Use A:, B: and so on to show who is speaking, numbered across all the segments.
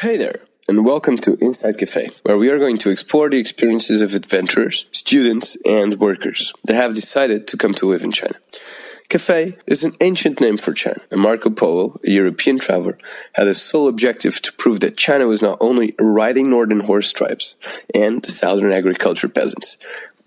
A: Hey there, and welcome to Inside Cathay, where we are going to explore the experiences of adventurers, students, and workers that have decided to come to live in China. Cathay is an ancient name for China, and Marco Polo, a European traveler, had a sole objective to prove that China was not only riding northern horse tribes and southern agriculture peasants,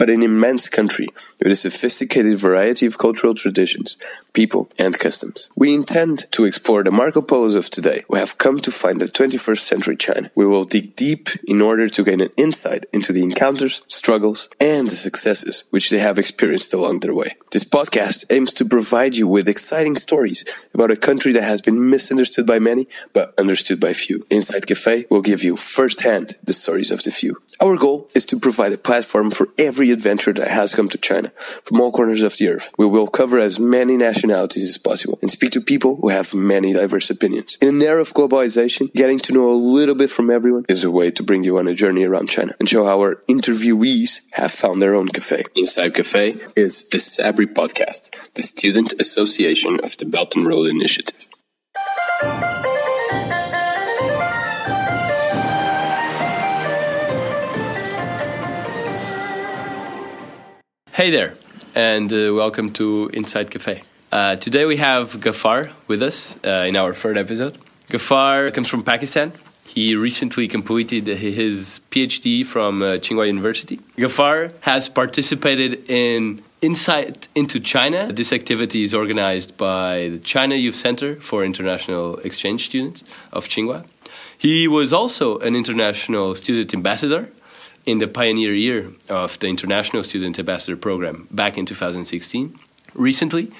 A: but an immense country with a sophisticated variety of cultural traditions, people, and customs. We intend to explore the Marco Polos of today who have come to find the 21st century China. We will dig deep in order to gain an insight into the encounters, struggles, and the successes which they have experienced along their way. This podcast aims to provide you with exciting stories about a country that has been misunderstood by many, but understood by few. Inside Cathay will give you firsthand the stories of the few. Our goal is to provide a platform for every adventure that has come to China from all corners of the earth. We will cover as many nationalities as possible and speak to people who have many diverse opinions. In an era of globalization, getting to know a little bit from everyone is a way to bring you on a journey around China and show how our interviewees have found their own Cathay. Inside Cathay is the Sabri podcast, the student association of the Belt and Road Initiative.
B: Hey there, and uh, welcome to Inside Cathay. Uh, today we have Gafar with us uh, in our third episode. Gafar comes from Pakistan. He recently completed his PhD from uh, Tsinghua University. Gafar has participated in Insight into China. This activity is organized by the China Youth Center for International Exchange Students of Tsinghua. He was also an international student ambassador in the pioneer year of the International Student Ambassador Program back in 2016. Recently,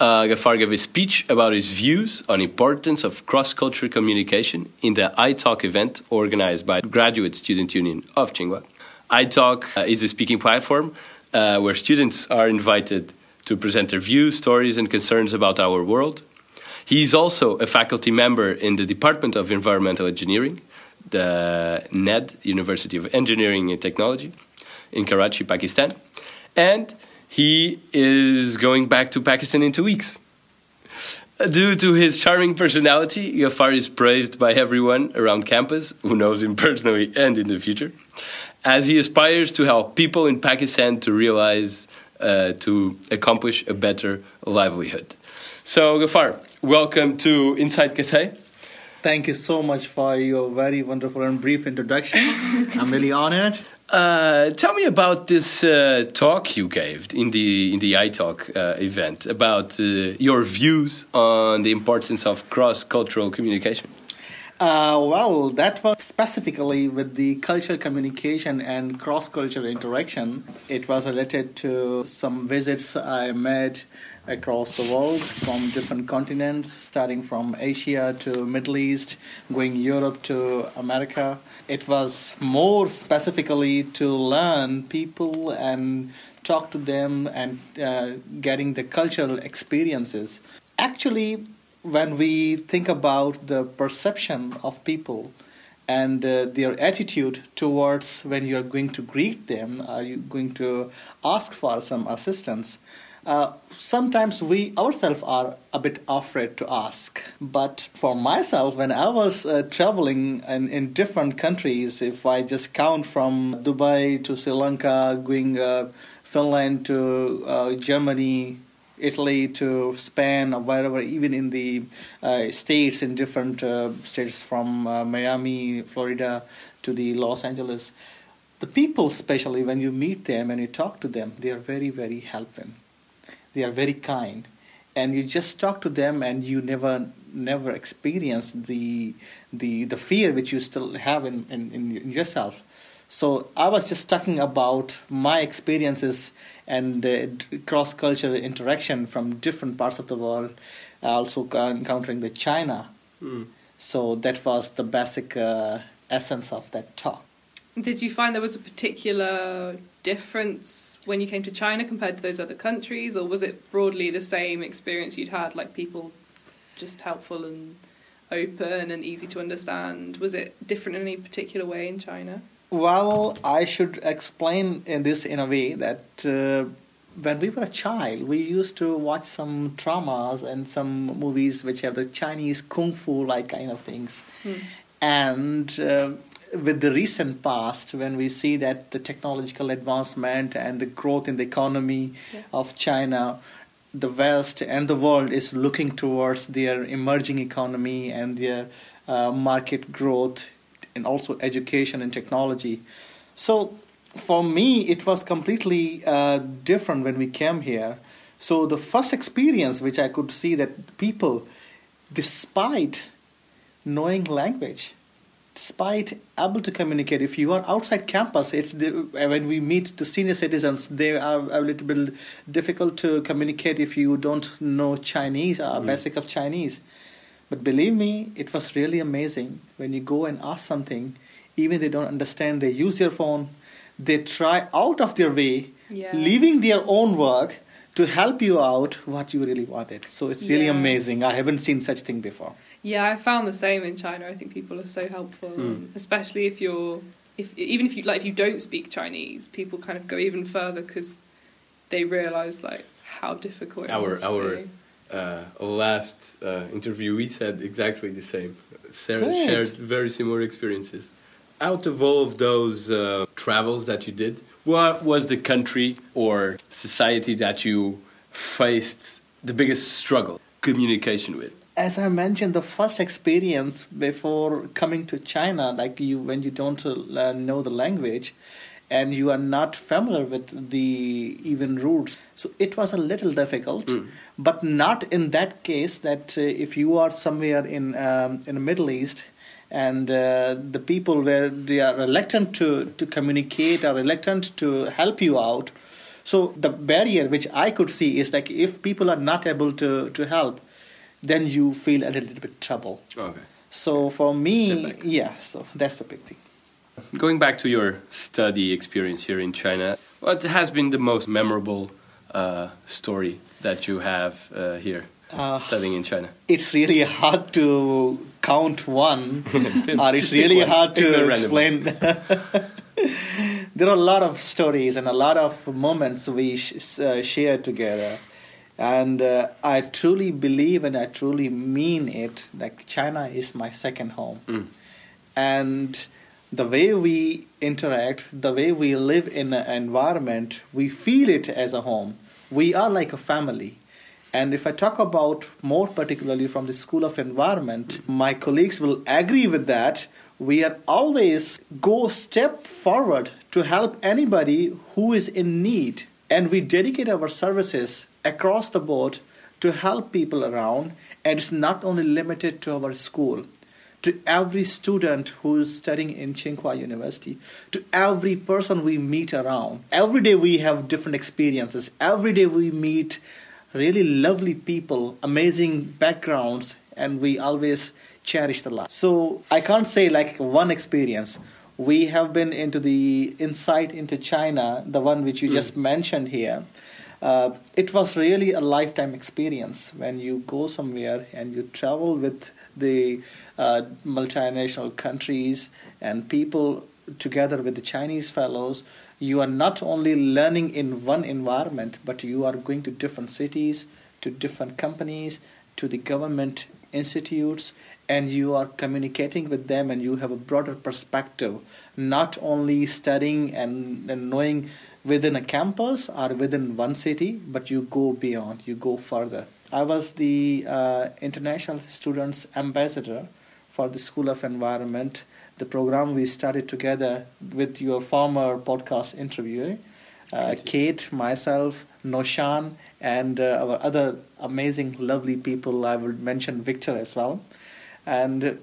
B: uh, Gafar gave a speech about his views on importance of cross-cultural communication in the iTalk event organized by Graduate Student Union of Tsinghua. iTalk uh, is a speaking platform uh, where students are invited to present their views, stories, and concerns about our world. He is also a faculty member in the Department of Environmental Engineering the NED, University of Engineering and Technology, in Karachi, Pakistan. And he is going back to Pakistan in two weeks. Due to his charming personality, Gafar is praised by everyone around campus who knows him personally and in the future, as he aspires to help people in Pakistan to realize, uh, to accomplish a better livelihood. So, Gafar, welcome to Inside Cathay.
C: Thank you so much for your very wonderful and brief introduction. I'm really honored.
B: Uh, tell me about this uh, talk you gave in the in the iTalk uh, event about uh, your views on the importance of cross cultural communication.
C: Uh, well, that was specifically with the cultural communication and cross cultural interaction. It was related to some visits I made across the world from different continents, starting from Asia to Middle East, going Europe to America. It was more specifically to learn people and talk to them and uh, getting the cultural experiences. Actually, when we think about the perception of people and uh, their attitude towards when you are going to greet them, are you going to ask for some assistance? Uh, sometimes we ourselves are a bit afraid to ask. But for myself, when I was uh, traveling in, in different countries, if I just count from Dubai to Sri Lanka, going uh, Finland to uh, Germany, Italy to Spain or wherever, even in the uh, states, in different uh, states from uh, Miami, Florida to the Los Angeles, the people, especially when you meet them and you talk to them, they are very, very helpful. They are very kind. And you just talk to them and you never never experience the the the fear which you still have in, in, in yourself. So i was just talking about my experiences and uh, cross cultural interaction from different parts of the world also encountering the china mm. so that was the basic uh, essence of that talk
D: did you find there was a particular difference when you came to China compared to those other countries, or was it broadly the same experience you'd had, like people just helpful and open and easy to understand? Was it different in any particular way in China?
C: Well, I should explain in this in a way that uh, when we were a child, we used to watch some dramas and some movies which have the Chinese kung fu like kind of things. Hmm and uh, with the recent past, when we see that the technological advancement and the growth in the economy
D: Yeah.
C: of China, the West and the world is looking towards their emerging economy and their uh, market growth and also education and technology. So, for me, it was completely uh, different when we came here. So, the first experience which I could see that people, despite knowing language, despite able to communicate if you are outside campus it's the, uh, when we meet the senior citizens they are a little bit difficult to communicate if you don't know chinese or basic of chinese but believe me it was really amazing when you go and ask something even they don't understand they use your phone they try out of their way
D: Yeah.
C: leaving their own work to help you out what you really wanted so it's really
D: Yeah.
C: amazing i haven't seen such thing before
D: Yeah, I found the same in China. I think people are so helpful,
B: Mm.
D: especially if you're, if even if you like, if you don't speak Chinese, people kind of go even further because they realize like how difficult it
B: Our-
D: was for
B: our-
D: you.
B: Uh, last uh, interview, we said exactly the same. Sarah shared very similar experiences. Out of all of those uh, travels that you did, what was the country or society that you faced the biggest struggle communication with?
C: as I mentioned, the first experience before coming to China, like you, when you don't uh, know the language, and you are not familiar with the even roots, so it was a little difficult.
B: Mm.
C: But not in that case that uh, if you are somewhere in um, in the Middle East. And uh, the people where they are reluctant to, to communicate or reluctant to help you out, so the barrier which I could see is like if people are not able to, to help, then you feel a little bit trouble.
B: Okay.
C: So for me, yeah, so that's the big thing.
B: Going back to your study experience here in China, what has been the most memorable uh, story that you have uh, here
C: Uh,
B: studying in China?
C: it's really hard to count one, or it's really
B: one.
C: hard to explain. there are a lot of stories and a lot of moments we sh- uh, share together. And uh, I truly believe and I truly mean it. Like China is my second home.
B: Mm.
C: and the way we interact, the way we live in an environment, we feel it as a home. We are like a family. And if I talk about more particularly from the School of Environment, my colleagues will agree with that. We are always go step forward to help anybody who is in need. And we dedicate our services across the board to help people around. And it's not only limited to our school to every student who's studying in Tsinghua University, to every person we meet around. Every day we have different experiences. Every day we meet really lovely people, amazing backgrounds, and we always cherish the life. So I can't say like one experience. We have been into the insight into China, the one which you just mentioned here. Uh, it was really a lifetime experience when you go somewhere and you travel with the uh, multinational countries and people together with the Chinese fellows. You are not only learning in one environment, but you are going to different cities, to different companies, to the government institutes, and you are communicating with them and you have a broader perspective, not only studying and, and knowing within a campus or within one city, but you go beyond, you go further. I was the uh, international students ambassador for the School of Environment, the program we started together with your former podcast interviewer, uh, Kate, myself, Noshan, and uh, our other amazing, lovely people. I will mention Victor as well. And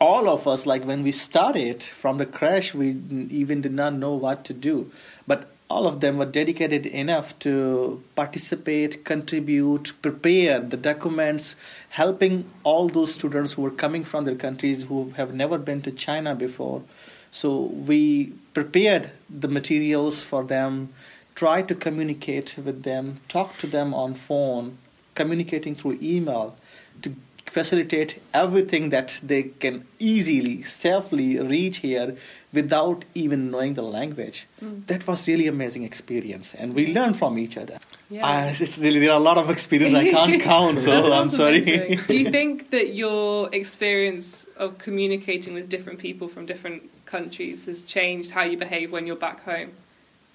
C: all of us, like when we started from the crash, we even did not know what to do. But all of them were dedicated enough to participate, contribute, prepare the documents, helping all those students who were coming from their countries who have never been to China before. So we prepared the materials for them, tried to communicate with them, talk to them on phone, communicating through email to facilitate everything that they can easily, safely reach here without even knowing the language.
D: Mm.
C: That was really amazing experience, and we learned from each other.
D: Yeah.
C: Uh, it's really there are a lot of experience I can't count, so I'm sorry.
D: Do you think that your experience of communicating with different people from different countries has changed how you behave when you're back home?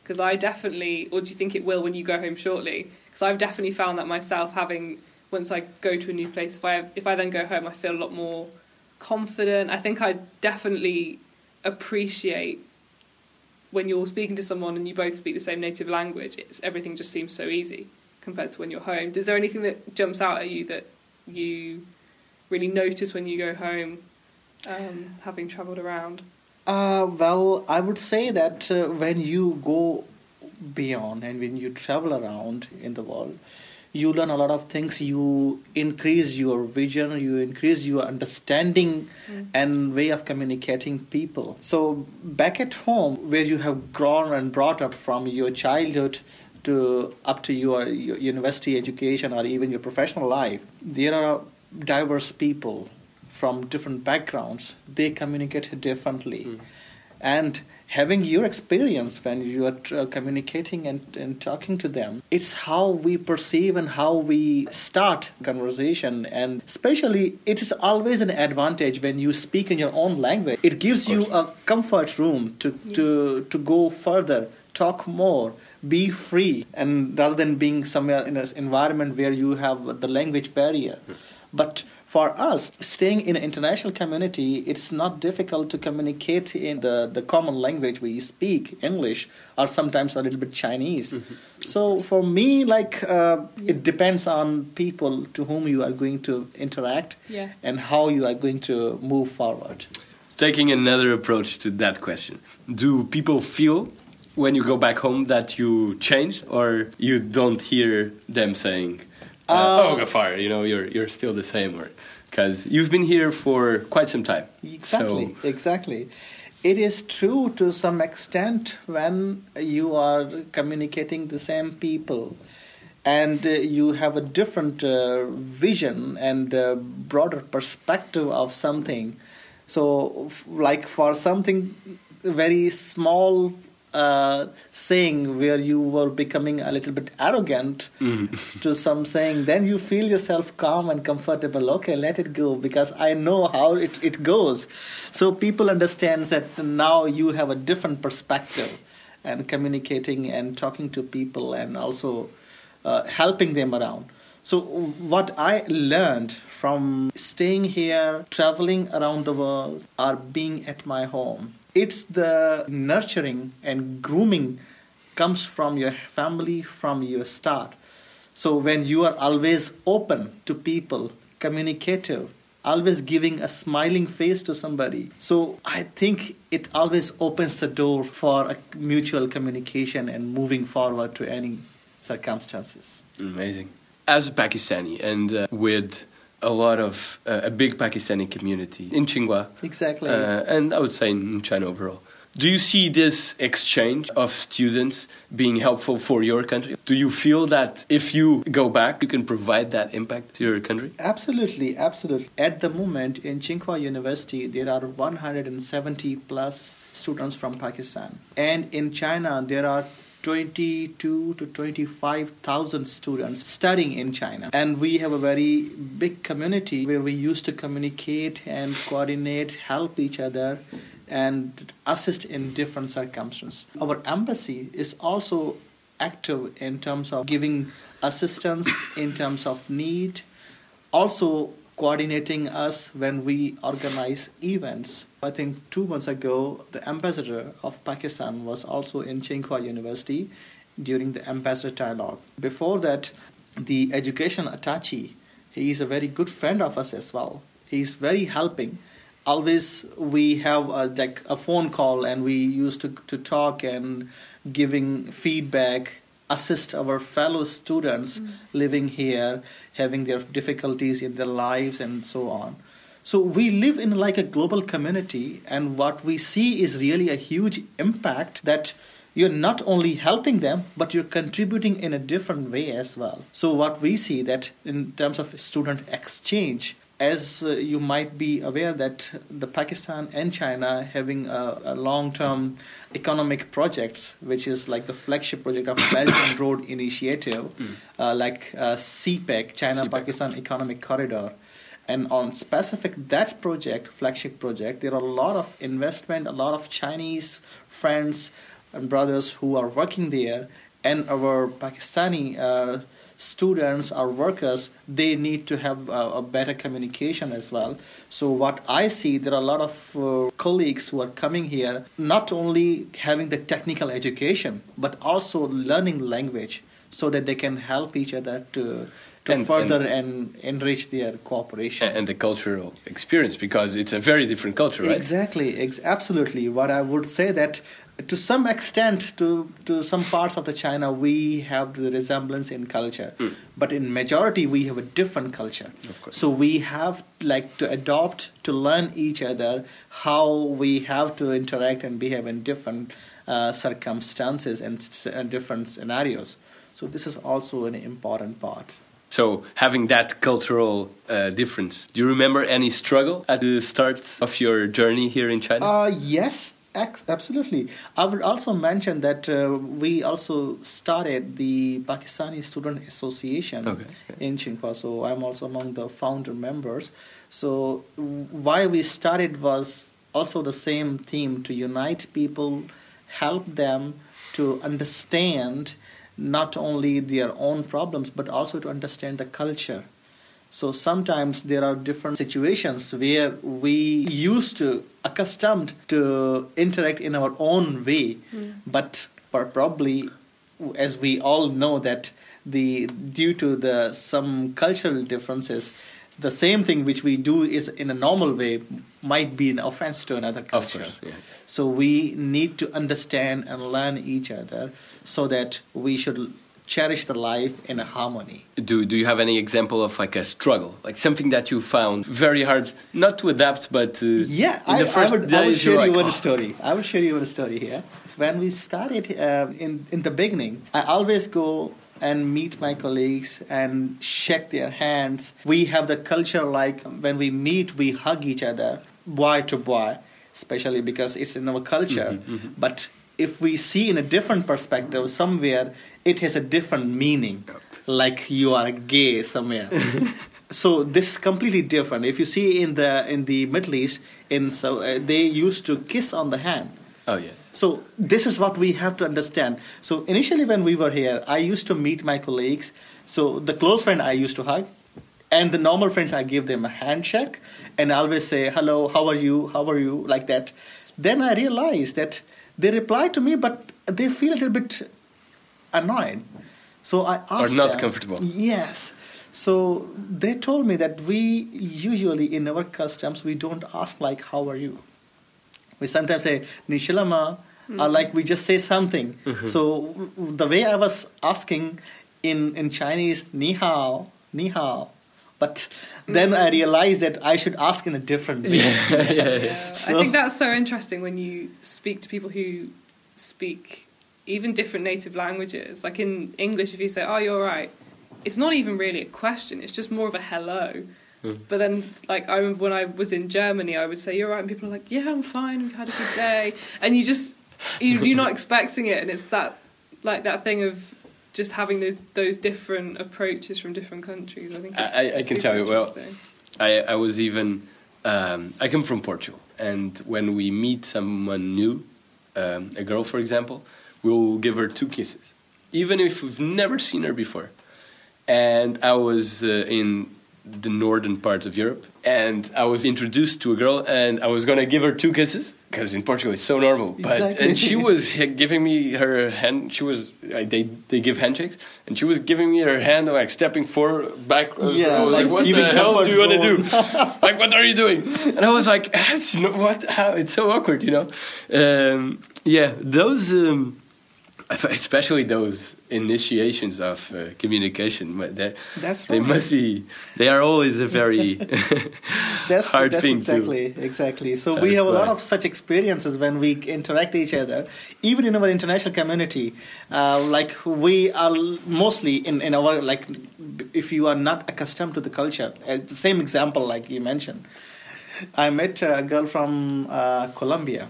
D: Because I definitely, or do you think it will when you go home shortly? Because I've definitely found that myself having once I go to a new place, if I if I then go home, I feel a lot more confident. I think I definitely appreciate when you're speaking to someone and you both speak the same native language. It's everything just seems so easy compared to when you're home. Is there anything that jumps out at you that you really notice when you go home, um, having travelled around?
C: Uh, well, I would say that uh, when you go beyond and when you travel around in the world, you learn a lot of things. You increase your vision, you increase your understanding
D: Mm.
C: and way of communicating people. So back at home, where you have grown and brought up from your childhood to up to your, your university education or even your professional life, there are diverse people from different backgrounds. They communicate differently,
B: Mm.
C: And having your experience when you are uh, communicating and, and talking to them it's how we perceive and how we start conversation. And especially it is always an advantage when you speak in your own language. It gives you a comfort room to, to to go further talk more be free and rather than being somewhere in an environment where you have the language barrier. But for us, staying in an international community, it's not difficult to communicate in the, the common language we speak, English, or sometimes a little bit Chinese. So for me, like uh, it depends on people to whom you are going to interact
D: Yeah.
C: and how you are going to move forward.
B: Taking another approach to that question, do people feel when you go back home that you changed, or you don't hear them saying, uh,
C: Uh,
B: "Oh, Gafar, you know, you're you're still the same," or because you've been here for quite some time.
C: Exactly,
B: So,
C: exactly. It is true to some extent when you are communicating the same people and uh, you have a different uh, vision and uh, broader perspective of something. So, f- like for something very small uh, saying where you were becoming a little bit arrogant
B: mhm.
C: to some saying, then you feel yourself calm and comfortable. Okay, let it go because I know how it, it goes. So people understand that now you have a different perspective and communicating and talking to people and also uh, helping them around. So what I learned from staying here, traveling around the world, or being at my home, it's the nurturing and grooming comes from your family, from your start. So when you are always open to people, communicative, always giving a smiling face to somebody, so I think it always opens the door for a mutual communication and moving forward to any circumstances.
B: Amazing. As a Pakistani and uh, with a lot of uh, a big Pakistani community in Tsinghua,
C: Exactly.
B: uh, and I would say in China overall. Do you see this exchange of students being helpful for your country? Do you feel that if you go back, you can provide that impact to your country?
C: Absolutely, absolutely. At the moment in Tsinghua University, there are 170 plus students from Pakistan, and in China there are 22 to 25,000 students studying in China. And we have a very big community where we used to communicate and coordinate, help each other, and assist in different circumstances. Our embassy is also active in terms of giving assistance in terms of need, also coordinating us when we organize events. I think two months ago, the ambassador of Pakistan was also in Tsinghua University during the ambassador dialogue. Before that, the education attaché, he is a very good friend of us as well. He is very helping. Always we have a, like a phone call and we used to, to talk and giving feedback assist our fellow students mm. living here, having their difficulties in their lives, and so on. So we live in like a global community, and what we see is really a huge impact that you're not only helping them, but you're contributing in a different way as well. So what we see that in terms of student exchange as uh, you might be aware that the Pakistan and China having a, a long-term economic projects, which is like the flagship project of Belt and Road Initiative,
B: Mm.
C: uh, like uh, CPEC, China-Pakistan Economic Corridor. And on specific that project, flagship project, there are a lot of investment, a lot of Chinese friends and brothers who are working there, and our Pakistani uh, students or workers, they need to have uh, a better communication as well. So what I see, there are a lot of uh, colleagues who are coming here, not only having the technical education, but also learning language, so that they can help each other to to
B: And-
C: further and, enrich their cooperation.
B: and the cultural experience because it's a very different culture, right?
C: Exactly, ex- absolutely. What I would say that to some extent, to to some parts of the China, we have the resemblance in culture,
B: Mm.
C: but in majority we have a different culture.
B: Of course.
C: So we have like to adopt to learn each other how we have to interact and behave in different uh, circumstances and uh, different scenarios. So this is also an important part.
B: So having that cultural uh, difference, do you remember any struggle at the start of your journey here in China?
C: Uh, yes, absolutely. I would also mention that uh, we also started the Pakistani Student Association
B: Okay,
C: in Tsinghua. So I'm also among the founder members. So why we started was also the same theme to unite people, help them to understand not only their own problems but also to understand the culture. So sometimes there are different situations where we used to accustomed to interact in our own way, hmm. but probably as we all know that the due to the some cultural differences, the same thing which we do is in a normal way might be an offense to another
B: of
C: culture.
B: course, yeah.
C: So we need to understand and learn each other so that we should cherish the life in a harmony.
B: Do Do you have any example of like a struggle, like something that you found very hard not to adapt, but uh,
C: Yeah,
B: in
C: I,
B: the first
C: I would, I
B: days
C: would share you
B: like,
C: one
B: "Oh."
C: story. I would share you one story here. When we started uh, in in the beginning, I always go and meet my colleagues and shake their hands. We have the culture like when we meet, we hug each other, boy to boy, especially because it's in our culture.
B: Mm-hmm,
C: But if we see in a different perspective somewhere, it has a different meaning, like you are gay somewhere. so this is completely different. If you see in the in the Middle East, in so uh, they used to kiss on the hand.
B: Oh yeah.
C: So this is what we have to understand. So initially, when we were here, I used to meet my colleagues. So the close friend I used to hug, and the normal friends I give them a handshake, and I always say hello, how are you, how are you, like that. Then I realized that they reply to me, but they feel a little bit annoyed. So I asked Are
B: not
C: them-
B: comfortable.
C: Yes. So they told me that we usually in our customs we don't ask like how are you. We sometimes say Nishilama, or hmm. like we just say something. Mm-hmm. So w- w- the way I was asking in in Chinese ni hao, ni hao, but hmm. then I realized that I should ask in a different way.
D: Yeah.
C: So-
D: I think that's so interesting when you speak to people who speak even different native languages. Like in English, if you say, "Oh, you're right," it's not even really a question. It's just more of a hello. But then, like I remember when I was in Germany, I would say, "You're right," and people are like, "Yeah, I'm fine. We had a good day," and you just you, you're not expecting it, and it's that like that thing of just having those those different approaches from different countries. I think it's
B: I- I- I can tell you, well. I, I was even um, I come from Portugal, and when we meet someone new, um, a girl for example, we'll give her two kisses, even if we've never seen her before. And I was uh, in the northern part of Europe, and I was introduced to a girl, and I was gonna give her two kisses because in Portugal it's so normal. But
C: Exactly.
B: and she was giving me her hand. She was uh, they they give handshakes, and she was giving me her hand like stepping forward back.
C: Yeah,
B: I was like,
C: like
B: what the hell do you want to do? like, what are you doing? And I was like, it's what? How? It's so awkward, you know. Um, yeah, those um, especially those initiations of uh, communication. but They,
C: That's
B: they
C: right.
B: must be. They are always a very
C: That's
B: hard
C: that's
B: thing
C: exactly exactly. So we have a lot of such experiences when we interact each other, even in our international community. Uh, like we are mostly in in our like, if you are not accustomed to the culture, uh, the same example like you mentioned. I met a girl from uh, Colombia,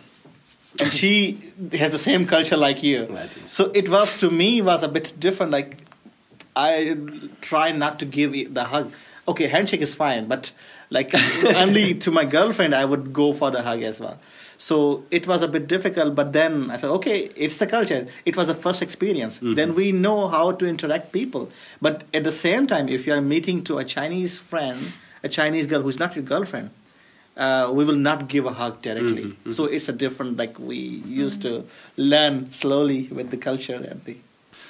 C: and she has the same culture like you. So it was to me was a bit different. Like I try not to give the hug. Okay, handshake is fine, but like only to my girlfriend I would go for the hug as well. So it was a bit difficult, but then I said, okay, it's the culture. It was the first experience. Mm-hmm. Then we know how to interact people. But at the same time, if you are meeting to a Chinese friend, a Chinese girl who's not your girlfriend, uh, we will not give a hug directly. So it's a different, like we used to learn slowly with the culture and the.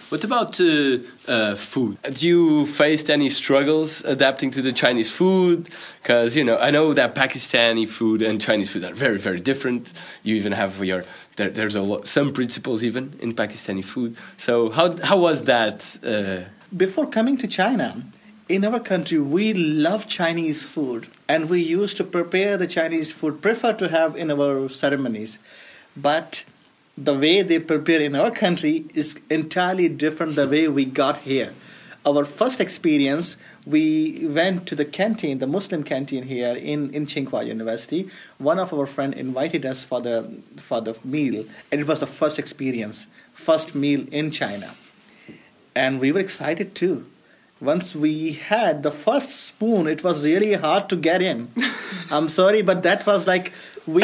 B: What about uh, uh, food? Have you faced any struggles adapting to the Chinese food? Because you know, I know that Pakistani food and Chinese food are very, very different. You even have your there, there's a lot, some principles even in Pakistani food. So how how was that? Uh,
C: Before coming to China, in our country, we love Chinese food and we used to prepare the Chinese food, prefer to have in our ceremonies. But the way they prepare in our country is entirely different the way we got here. Our first experience, we went to the canteen, the Muslim canteen here in, in Tsinghua University. One of our friend invited us for the for the meal, and it was the first experience, first meal in China and we were excited too. Once we had the first spoon, it was really hard to get in. I'm sorry, but that was like we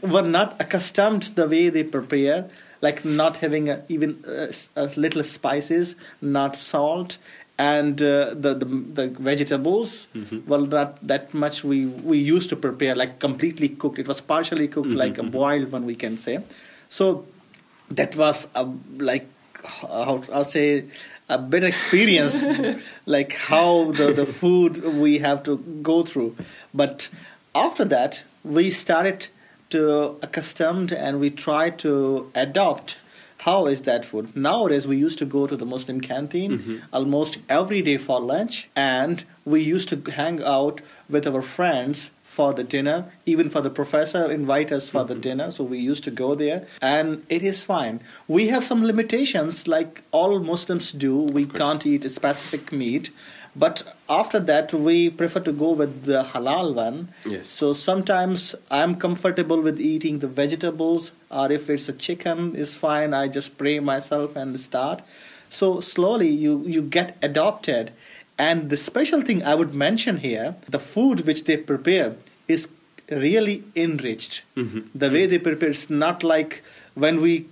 C: were not accustomed the way they prepare, like not having a, even uh, a little spices, not salt, and uh, the, the the vegetables mm-hmm. well not that much we we used to prepare like completely cooked. It was partially cooked, mm-hmm, like a mm-hmm. boiled one we can say. So that was a, like how I'll say a better experience, like how the, the food we have to go through. But after that, we started to accustomed and we try to adopt. How is that food? Nowadays, we used to go to the Muslim canteen mm-hmm. almost every day for lunch, and we used to hang out with our friends for the dinner. Even for the professor invite us for the mm-hmm. dinner, so we used to go there, and it is fine. We have some limitations, like all Muslims do. We can't eat a specific meat, but after that, we prefer to go with the halal one.
B: Yes.
C: So sometimes I'm comfortable with eating the vegetables, or if it's a chicken, is fine. I just pray myself and start. So slowly you you get adopted. And the special thing I would mention here, the food which they prepare is really enriched. Mm-hmm. The way they prepare it's not like when we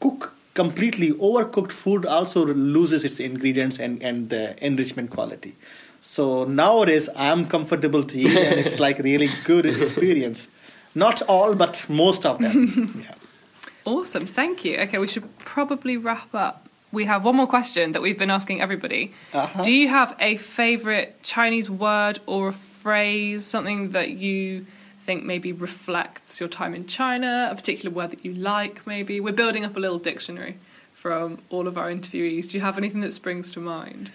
C: cook completely overcooked food also loses its ingredients and, and the enrichment quality. So nowadays I'm comfortable to eat and it's like really good experience. Not all, but most of them. yeah.
D: Awesome, thank you. Okay, we should probably wrap up. We have one more question that we've been asking everybody.
C: Uh-huh.
D: Do you have a favorite Chinese word or a phrase, something that you think maybe reflects your time in China, a particular word that you like, maybe? We're building up a little dictionary from all of our interviewees. Do you have anything that springs to mind?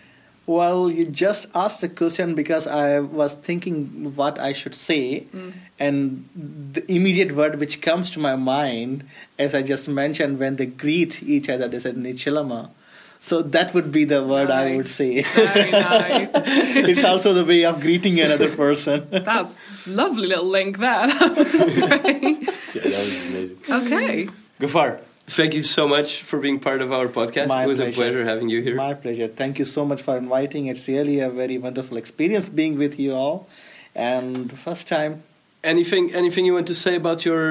C: Well, you just asked the question because I was thinking what I should say, mm. and the immediate word which comes to my mind, as I just mentioned, when they greet each other, they said "nichilama." So that would be the word I would say.
D: Very nice.
C: it's also the way of greeting another person.
D: That's lovely little link there. That was great.
B: yeah, that was amazing.
D: Okay.
B: Gafar, thank you so much for being part of our podcast.
C: My
B: it was
C: pleasure.
B: a pleasure having you here.
C: My pleasure. Thank you so much for inviting. It's really a very wonderful experience being with you all, and the first time
B: Anything, anything you want to say about your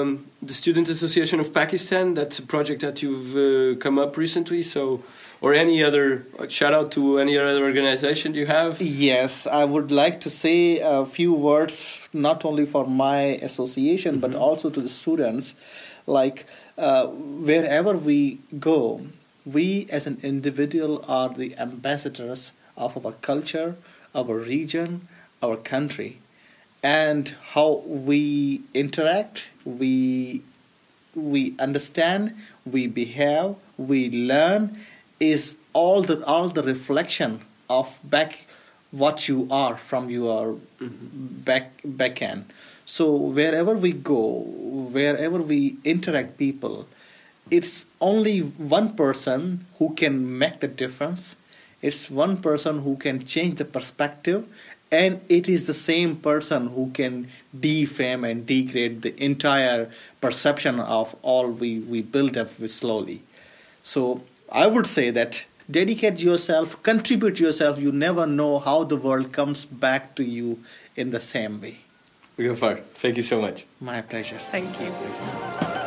B: um, the Student Association of Pakistan? That's a project that you've uh, come up recently. So, or any other uh, shout out to any other organization you have?
C: Yes, I would like to say a few words, not only for my association, but also to the students. Like, uh, wherever we go, we as an individual are the ambassadors of our culture, our region, our country. And how we interact, we we understand, we behave, we learn is all the all the reflection of back what you are from your mm-hmm. back back end. So wherever we go, wherever we interact people, it's only one person who can make the difference. It's one person who can change the perspective, and it is the same person who can defame and degrade the entire perception of all we, we build up with slowly. So I would say that dedicate yourself, contribute yourself. You never know how the world comes back to you in the same way.
B: Gafar, thank you so much.
C: My pleasure.
D: Thank you.